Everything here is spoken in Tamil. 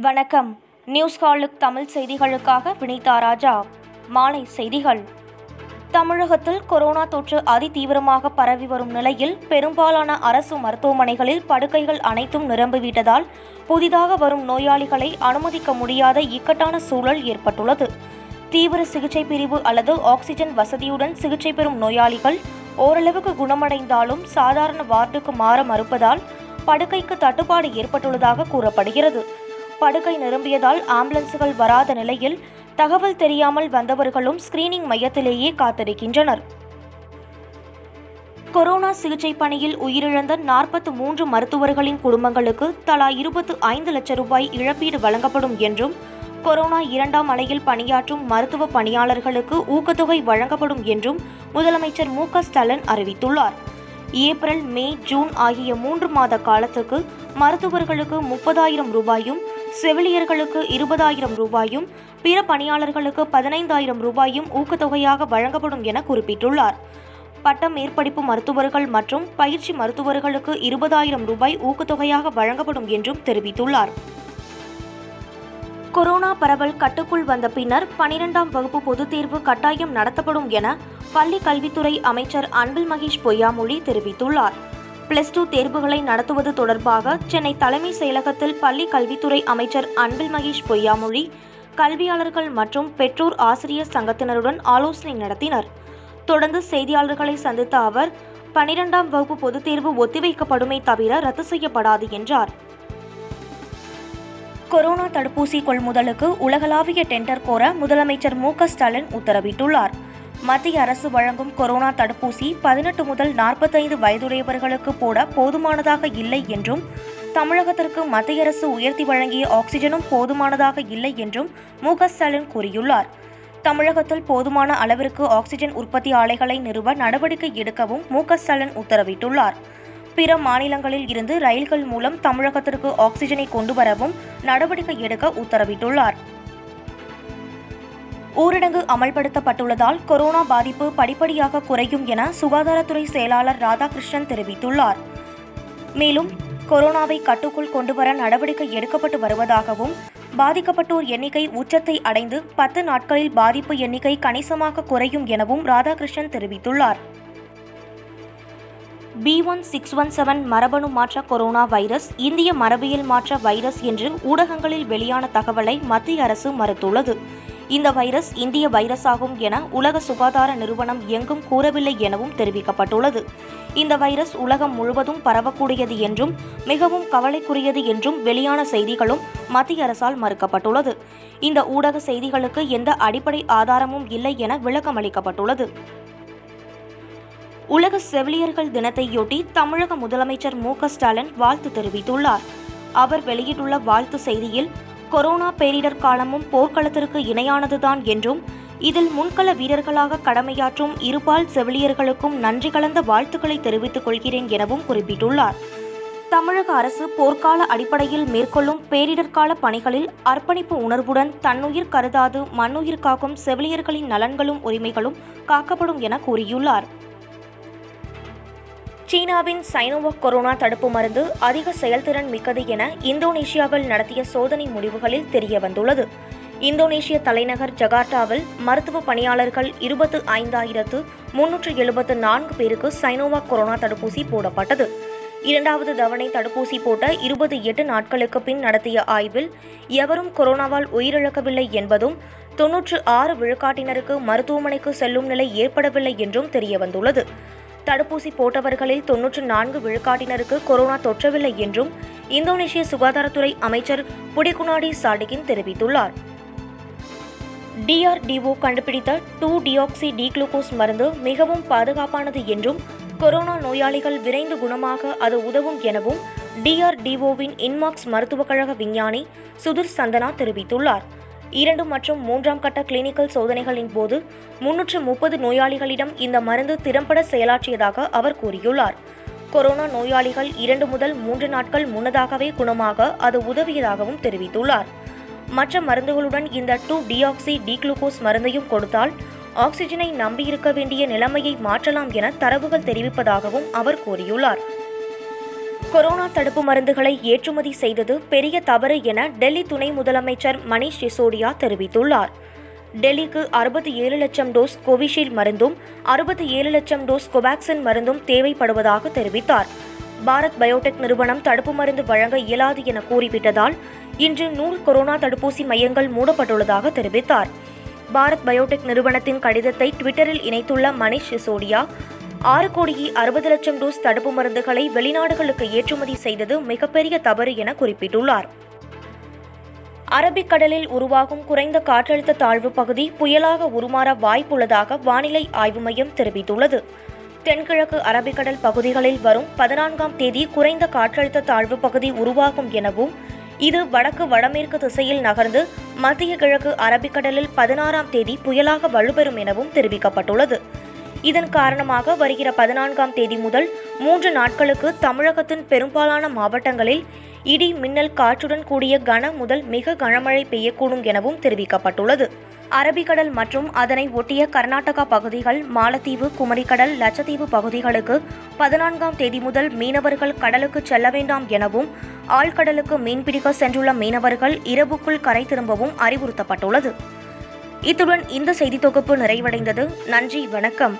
வணக்கம். நியூஸ் ஹாலுக் தமிழ் செய்திகளுக்காக வினிதா ராஜா. மாலை செய்திகள். தமிழகத்தில் கொரோனா தொற்று அதிதீவிரமாக பரவி வரும் நிலையில் பெரும்பாலான அரசு மருத்துவமனைகளில் படுக்கைகள் அனைத்தும் நிரம்பிவிட்டதால் புதிதாக வரும் நோயாளிகளை அனுமதிக்க முடியாத இக்கட்டான சூழல் ஏற்பட்டுள்ளது. தீவிர சிகிச்சை பிரிவு அல்லது ஆக்சிஜன் வசதியுடன் சிகிச்சை பெறும் நோயாளிகள் ஓரளவுக்கு குணமடைந்தாலும் சாதாரண வார்டுக்கு மாற மறுப்பதால் படுக்கைக்கு தட்டுப்பாடு ஏற்பட்டுள்ளதாக கூறப்படுகிறது. படுக்கை நிரம்பியதால் ஆம்புலன்ஸுகள் வராத நிலையில் தகவல் தெரியாமல் வந்தவர்களும் ஸ்கிரீனிங் மையத்திலேயே காத்திருக்கின்றனர். கொரோனா சிகிச்சை பணியில் உயிரிழந்த நாற்பத்து மூன்று மருத்துவர்களின் குடும்பங்களுக்கு தலா இருபத்து ஐந்து லட்சம் ரூபாய் இழப்பீடு வழங்கப்படும் என்றும் கொரோனா இரண்டாம் அலையில் பணியாற்றும் மருத்துவ பணியாளர்களுக்கு ஊக்கத்தொகை வழங்கப்படும் என்றும் முதலமைச்சர் மு க ஸ்டாலின் அறிவித்துள்ளார். ஏப்ரல் மே ஜூன் ஆகிய மூன்று மாத காலத்துக்கு மருத்துவர்களுக்கு முப்பதாயிரம் ரூபாயும் செவிலியர்களுக்கு இருபதாயிரம் ரூபாயும் பிற பணியாளர்களுக்கு பதினைந்தாயிரம் ரூபாயும் ஊக்கத்தொகையாக வழங்கப்படும் என குறிப்பிட்டுள்ளார். பட்ட மேற்படிப்பு மருத்துவர்கள் மற்றும் பயிற்சி மருத்துவர்களுக்கு இருபதாயிரம் ரூபாய் ஊக்கத்தொகையாக வழங்கப்படும் என்றும் தெரிவித்துள்ளார். கொரோனா பரவல் கட்டுக்குள் வந்த பின்னர் பனிரெண்டாம் வகுப்பு பொதுத் தேர்வு கட்டாயம் நடத்தப்படும் என பள்ளி கல்வித்துறை அமைச்சர் அன்பில் மகேஷ் பொய்யாமொழி தெரிவித்துள்ளார். பிளஸ் டூ தேர்வுகளை நடத்துவது தொடர்பாக சென்னை தலைமை செயலகத்தில் பள்ளி கல்வித்துறை அமைச்சர் அன்பில் மகேஷ் பொய்யாமொழி கல்வியாளர்கள் மற்றும் பெற்றோர் ஆசிரியர் சங்கத்தினருடன் ஆலோசனை நடத்தினர். தொடர்ந்து செய்தியாளர்களை சந்தித்த அவர் பனிரெண்டாம் வகுப்பு பொதுத் தேர்வு ஒத்திவைக்கப்படுமே தவிர ரத்து செய்யப்படாது என்றார். கொரோனா தடுப்பூசி கொள்முதலுக்கு உலகளாவிய டெண்டர் கோர முதலமைச்சர் மு ஸ்டாலின் உத்தரவிட்டுள்ளார். மத்திய அரசு வழங்கும் கொரோனா தடுப்பூசி பதினெட்டு முதல் நாற்பத்தைந்து வயதுடையவர்களுக்கு போட போதுமானதாக இல்லை என்றும் தமிழகத்திற்கு மத்திய அரசு உயர்த்தி வழங்கிய ஆக்சிஜனும் போதுமானதாக இல்லை என்றும் மு க ஸ்டாலின் கூறியுள்ளார். தமிழகத்தில் போதுமான அளவிற்கு ஆக்சிஜன் உற்பத்தி ஆலைகளை நிறுவ நடவடிக்கை எடுக்கவும் மு க ஸ்டாலின் உத்தரவிட்டுள்ளார். பிற மாநிலங்களில் இருந்து ரயில்கள் மூலம் தமிழகத்திற்கு ஆக்சிஜனை கொண்டு வரவும் நடவடிக்கை எடுக்க உத்தரவிட்டுள்ளார். ஊரடங்கு அமல்படுத்தப்பட்டுள்ளதால் கொரோனா பாதிப்பு படிப்படியாக குறையும் என சுகாதாரத்துறை செயலாளர் ராதாகிருஷ்ணன் தெரிவித்துள்ளார். மேலும் கொரோனாவை கட்டுக்குள் கொண்டுவர நடவடிக்கை எடுக்கப்பட்டு வருவதாகவும் பாதிக்கப்பட்டோர் எண்ணிக்கை உச்சத்தை அடைந்து பத்து நாட்களில் பாதிப்பு எண்ணிக்கை கணிசமாக குறையும் எனவும் ராதாகிருஷ்ணன் தெரிவித்துள்ளார். B one six one seven மரபணு மாற்ற கொரோனா வைரஸ் இந்திய மரபியல் மாற்ற வைரஸ் என்று ஊடகங்களில் வெளியான தகவலை மத்திய அரசு மறுத்துள்ளது. இந்த வைரஸ் இந்திய வைரஸாகும் என உலக சுகாதார நிறுவனம் எங்கும் கூறவில்லை எனவும் தெரிவிக்கப்பட்டுள்ளது. இந்த வைரஸ் உலகம் முழுவதும் பரவக்கூடியது என்றும் மிகவும் கவலைக்குரியது என்றும் வெளியான செய்திகளும் மத்திய அரசால் மறுக்கப்பட்டுள்ளது. இந்த ஊடக செய்திகளுக்கு எந்த அடிப்படை ஆதாரமும் இல்லை என விளக்கமளிக்கப்பட்டுள்ளது. உலக செவிலியர்கள் தினத்தையொட்டி தமிழக முதலமைச்சர் மு ஸ்டாலின் வாழ்த்து தெரிவித்துள்ளார். அவர் வெளியிட்டுள்ள வாழ்த்து செய்தியில் கொரோனா பேரிடர் காலமும் போர்க்களத்திற்கு இணையானதுதான் என்றும் இதில் முன்கள வீரர்களாக கடமையாற்றும் இருபால் செவிலியர்களுக்கும் நன்றி கலந்த வாழ்த்துக்களை தெரிவித்துக் கொள்கிறேன் எனவும் குறிப்பிட்டுள்ளார். தமிழக அரசு போர்க்கால அடிப்படையில் மேற்கொள்ளும் பேரிடர்கால பணிகளில் அர்ப்பணிப்பு உணர்வுடன் தன்னுயிர் கருதாது மண்ணுயிர் காக்கும் செவிலியர்களின் நலன்களும் உரிமைகளும் காக்கப்படும் என கூறியுள்ளார். சீனாவின் சைனோவாக் கொரோனா தடுப்பு மருந்து அதிக செயல்திறன் மிக்கது என இந்தோனேஷியாவில் நடத்திய சோதனை முடிவுகளில் தெரியவந்துள்ளது. இந்தோனேஷிய தலைநகர் ஜகார்த்தாவில் மருத்துவ பணியாளர்கள் இருபத்து ஐந்தாயிரத்து முன்னூற்று எழுபத்து நான்கு பேருக்கு சைனோவாக் கொரோனா தடுப்பூசி போடப்பட்டது. இரண்டாவது தவணை தடுப்பூசி போட்ட இருபது எட்டு நாட்களுக்கு பின் நடத்திய ஆய்வில் எவரும் கொரோனாவால் உயிரிழக்கவில்லை என்பதும் தொன்னூற்று ஆறு விழுக்காட்டினருக்கு மருத்துவமனைக்கு செல்லும் நிலை ஏற்படவில்லை என்றும் தெரியவந்துள்ளது. தடுப்பூசி போட்டவர்களில் தொன்னூற்று நான்கு விழுக்காட்டினருக்கு கொரோனா தொற்றவில்லை என்றும் இந்தோனேஷிய சுகாதாரத்துறை அமைச்சர் புடிகுனாடி சாடிகின் தெரிவித்துள்ளார். டிஆர்டிஓ கண்டுபிடித்த டூ டிஆக்சி டிகுளுக்கோஸ் மருந்து மிகவும் பாதுகாப்பானது என்றும் கொரோனா நோயாளிகள் விரைந்து குணமாக அது உதவும் எனவும் டிஆர்டிஓவின் இன்மார்க்ஸ் மருத்துவக் கழக விஞ்ஞானி சுதிர் சந்தனா தெரிவித்துள்ளார். இரண்டு மற்றும் மூன்றாம் கட்ட கிளினிக்கல் சோதனைகளின் போது முன்னூற்று முப்பது நோயாளிகளிடம் இந்த மருந்து திறம்பட செயலாற்றியதாக அவர் கூறியுள்ளார். கொரோனா நோயாளிகள் இரண்டு முதல் மூன்று நாட்கள் முன்னதாகவே குணமாக அது உதவியதாகவும் தெரிவித்துள்ளார். மற்ற மருந்துகளுடன் இந்த டூ டிஆக்சி டிக்ளூகோஸ் மருந்தையும் கொடுத்தால் ஆக்சிஜனை நம்பியிருக்க வேண்டிய நிலைமையை மாற்றலாம் என தரவுகள் தெரிவிப்பதாகவும் அவர் கூறியுள்ளார். கொரோனா தடுப்பு மருந்துகளை ஏற்றுமதி செய்தது பெரிய தவறு என டெல்லி துணை முதலமைச்சர் மணீஷ் சிசோடியா தெரிவித்துள்ளார். டெல்லிக்கு அறுபத்தி ஏழு லட்சம் டோஸ் கோவிஷீல்டு மருந்தும் அறுபத்தி ஏழு லட்சம் டோஸ் கோவாக்சின் மருந்தும் தேவைப்படுவதாக தெரிவித்தார். பாரத் பயோடெக் நிறுவனம் தடுப்பு மருந்து வழங்க இயலாது என கூறிவிட்டதால் இன்று நூறு கொரோனா தடுப்பூசி மையங்கள் மூடப்பட்டுள்ளதாக தெரிவித்தார். பாரத் பயோடெக் நிறுவனத்தின் கடிதத்தை ட்விட்டரில் இணைத்துள்ள மணீஷ் சிசோடியா ஆறு கோடியே அறுபது லட்சம் டோஸ் தடுப்பு மருந்துகளை வெளிநாடுகளுக்கு ஏற்றுமதி செய்தது மிகப்பெரிய தவறு என குறிப்பிட்டுள்ளார். அரபிக்கடலில் உருவாகும் குறைந்த காற்றழுத்த தாழ்வு பகுதி புயலாக உருமாற வாய்ப்புள்ளதாக வானிலை ஆய்வு மையம் தெரிவித்துள்ளது. தென்கிழக்கு அரபிக்கடல் பகுதிகளில் வரும் பதினான்காம் தேதி குறைந்த காற்றழுத்த தாழ்வு பகுதி உருவாகும் எனவும் இது வடக்கு வடமேற்கு திசையில் நகர்ந்து மத்திய கிழக்கு அரபிக்கடலில் பதினாறாம் தேதி புயலாக வலுப்பெறும் எனவும் தெரிவிக்கப்பட்டுள்ளது. இதன் காரணமாக வருகிற பதினான்காம் தேதி முதல் மூன்று நாட்களுக்கு தமிழகத்தின் பெரும்பாலான மாவட்டங்களில் இடி மின்னல் காற்றுடன் கூடிய கன முதல் மிக கனமழை பெய்யக்கூடும் எனவும் தெரிவிக்கப்பட்டுள்ளது. அரபிக்கடல் மற்றும் அதனை ஒட்டிய கர்நாடகா பகுதிகள் மாலத்தீவு குமரிக்கடல் லட்சத்தீவு பகுதிகளுக்கு பதினான்காம் தேதி முதல் மீனவர்கள் கடலுக்கு செல்ல வேண்டாம் எனவும் ஆழ்கடலுக்கு மீன்பிடிக்க சென்றுள்ள மீனவர்கள் இரவுக்குள் கரை திரும்பவும் அறிவுறுத்தப்பட்டுள்ளது. இத்துடன் இந்த செய்தி தொகுப்பு நிறைவடைந்தது. நன்றி வணக்கம்.